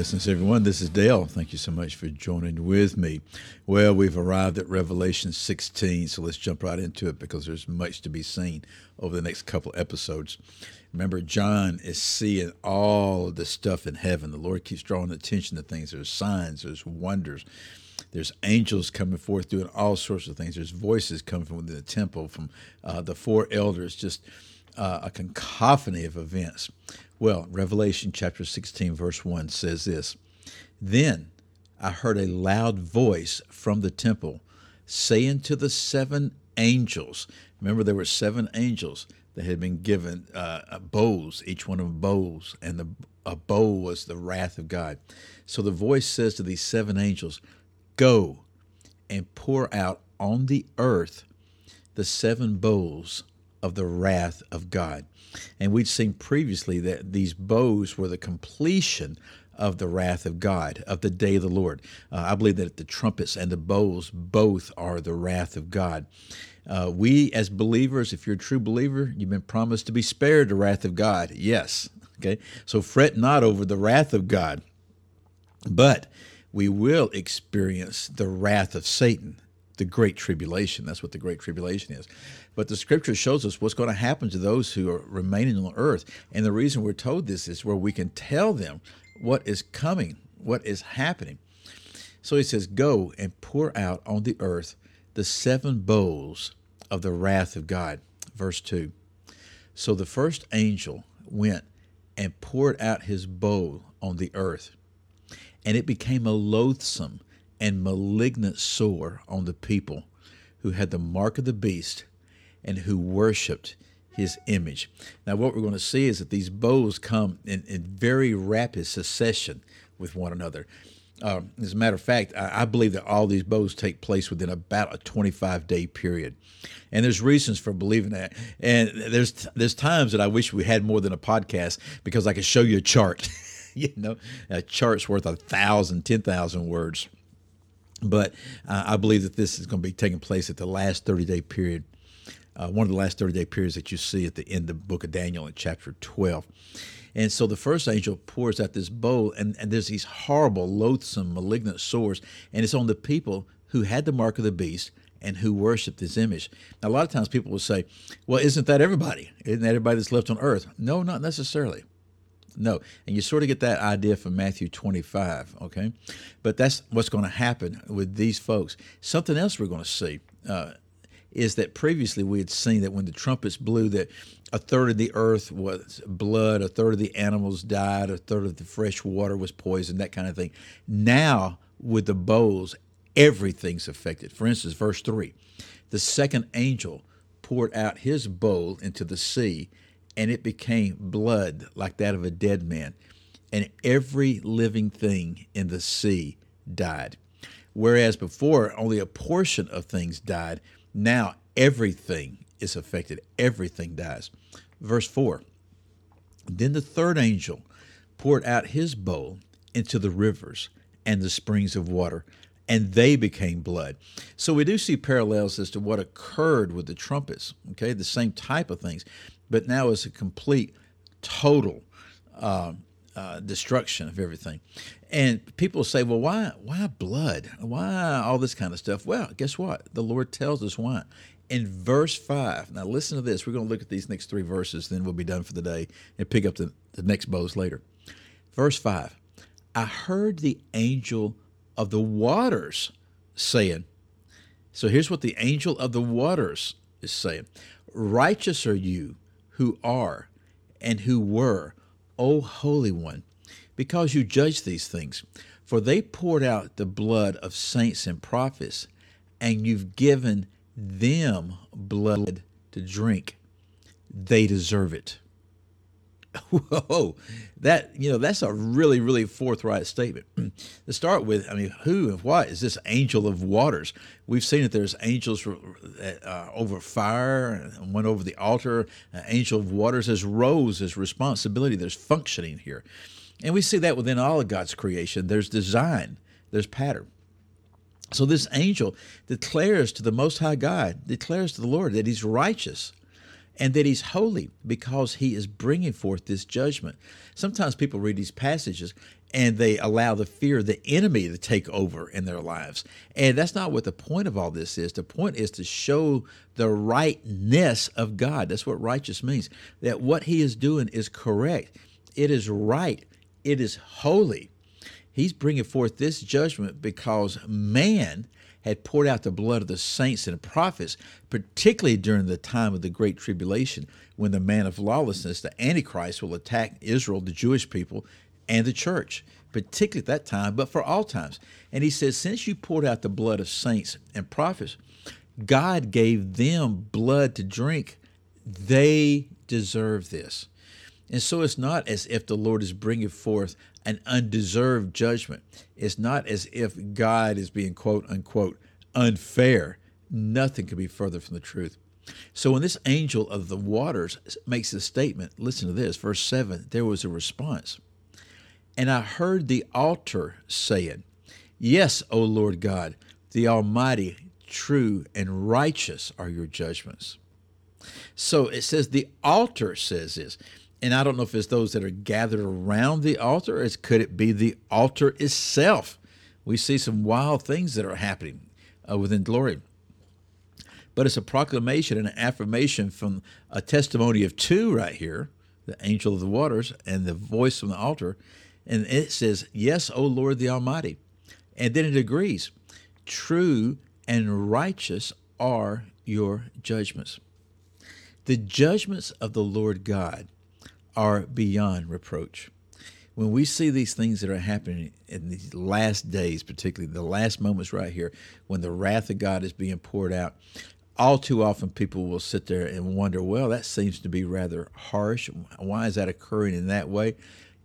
Blessings, everyone. This is Dale. Thank you so much for joining with me. Well, we've arrived at Revelation 16, so let's jump right into it because there's much to be seen over the next couple episodes. Remember, John is seeing all the stuff in heaven. The Lord keeps drawing attention to things. There's signs, there's wonders, there's angels coming forth doing all sorts of things. There's voices coming from within the temple, from uh, the four elders, just uh, a cacophony of events. Well, Revelation chapter 16, verse 1 says this Then I heard a loud voice from the temple saying to the seven angels, remember there were seven angels that had been given uh, bowls, each one of them bowls, and the a bowl was the wrath of God. So the voice says to these seven angels, Go and pour out on the earth the seven bowls of the wrath of God. And we'd seen previously that these bows were the completion of the wrath of God, of the day of the Lord. Uh, I believe that the trumpets and the bowls both are the wrath of God. Uh, we, as believers, if you're a true believer, you've been promised to be spared the wrath of God. Yes. Okay. So fret not over the wrath of God, but we will experience the wrath of Satan the great tribulation. That's what the great tribulation is. But the scripture shows us what's going to happen to those who are remaining on earth. And the reason we're told this is where we can tell them what is coming, what is happening. So he says, Go and pour out on the earth the seven bowls of the wrath of God. Verse 2. So the first angel went and poured out his bowl on the earth, and it became a loathsome and malignant sore on the people who had the mark of the beast and who worshiped his image. Now, what we're going to see is that these bowls come in, in very rapid succession with one another. Uh, as a matter of fact, I, I, believe that all these bowls take place within about a 25 day period. And there's reasons for believing that. And there's there's times that I wish we had more than a podcast because I could show you a chart. you know, a chart's worth a thousand, ten thousand words. But uh, I believe that this is going to be taking place at the last 30 day period, uh, one of the last 30 day periods that you see at the end of the book of Daniel in chapter 12. And so the first angel pours out this bowl, and, and there's these horrible, loathsome, malignant sores, and it's on the people who had the mark of the beast and who worshiped this image. Now, a lot of times people will say, well, isn't that everybody? Isn't that everybody that's left on earth? No, not necessarily. No. And you sort of get that idea from Matthew 25, okay? But that's what's going to happen with these folks. Something else we're going to see uh, is that previously we had seen that when the trumpets blew, that a third of the earth was blood, a third of the animals died, a third of the fresh water was poisoned, that kind of thing. Now, with the bowls, everything's affected. For instance, verse 3 the second angel poured out his bowl into the sea and it became blood like that of a dead man, and every living thing in the sea died. Whereas before only a portion of things died, now everything is affected, everything dies. Verse 4 Then the third angel poured out his bowl into the rivers and the springs of water, and they became blood. So we do see parallels as to what occurred with the trumpets, okay, the same type of things but now it's a complete, total uh, uh, destruction of everything. And people say, well, why, why blood? Why all this kind of stuff? Well, guess what? The Lord tells us why. In verse 5, now listen to this. We're going to look at these next three verses, then we'll be done for the day and pick up the, the next bows later. Verse 5 I heard the angel of the waters saying, so here's what the angel of the waters is saying Righteous are you, who are and who were, O Holy One, because you judge these things. For they poured out the blood of saints and prophets, and you've given them blood to drink. They deserve it. Whoa, that you know that's a really really forthright statement. to start with, I mean, who and what is this angel of waters? We've seen that there's angels uh, over fire, and one over the altar. An angel of waters has roles, there's responsibility, there's functioning here, and we see that within all of God's creation. There's design, there's pattern. So this angel declares to the Most High God, declares to the Lord that He's righteous and that he's holy because he is bringing forth this judgment. Sometimes people read these passages and they allow the fear of the enemy to take over in their lives. And that's not what the point of all this is. The point is to show the rightness of God. That's what righteous means. That what he is doing is correct, it is right, it is holy. He's bringing forth this judgment because man had poured out the blood of the saints and prophets, particularly during the time of the Great Tribulation, when the man of lawlessness, the Antichrist, will attack Israel, the Jewish people, and the church, particularly at that time, but for all times. And he says, Since you poured out the blood of saints and prophets, God gave them blood to drink. They deserve this. And so it's not as if the Lord is bringing forth an undeserved judgment. It's not as if God is being quote unquote unfair. Nothing could be further from the truth. So when this angel of the waters makes the statement, listen to this, verse 7, there was a response. And I heard the altar saying, Yes, O Lord God, the Almighty, true and righteous are your judgments. So it says the altar says this and I don't know if it's those that are gathered around the altar, or could it be the altar itself? We see some wild things that are happening uh, within glory. But it's a proclamation and an affirmation from a testimony of two right here the angel of the waters and the voice from the altar. And it says, Yes, O Lord the Almighty. And then it agrees, True and righteous are your judgments. The judgments of the Lord God are beyond reproach. When we see these things that are happening in these last days, particularly the last moments right here, when the wrath of God is being poured out, all too often people will sit there and wonder, well, that seems to be rather harsh. Why is that occurring in that way?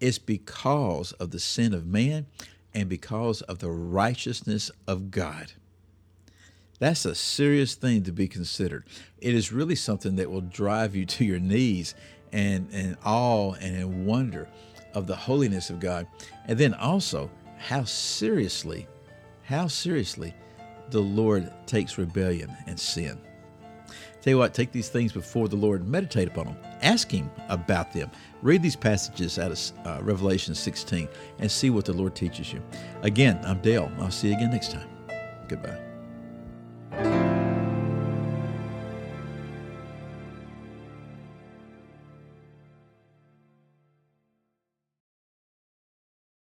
It's because of the sin of man and because of the righteousness of God. That's a serious thing to be considered. It is really something that will drive you to your knees and, and awe and in wonder of the holiness of God. And then also how seriously, how seriously the Lord takes rebellion and sin. Tell you what, take these things before the Lord, meditate upon them, ask Him about them. Read these passages out of uh, Revelation 16 and see what the Lord teaches you. Again, I'm Dale. I'll see you again next time. Goodbye.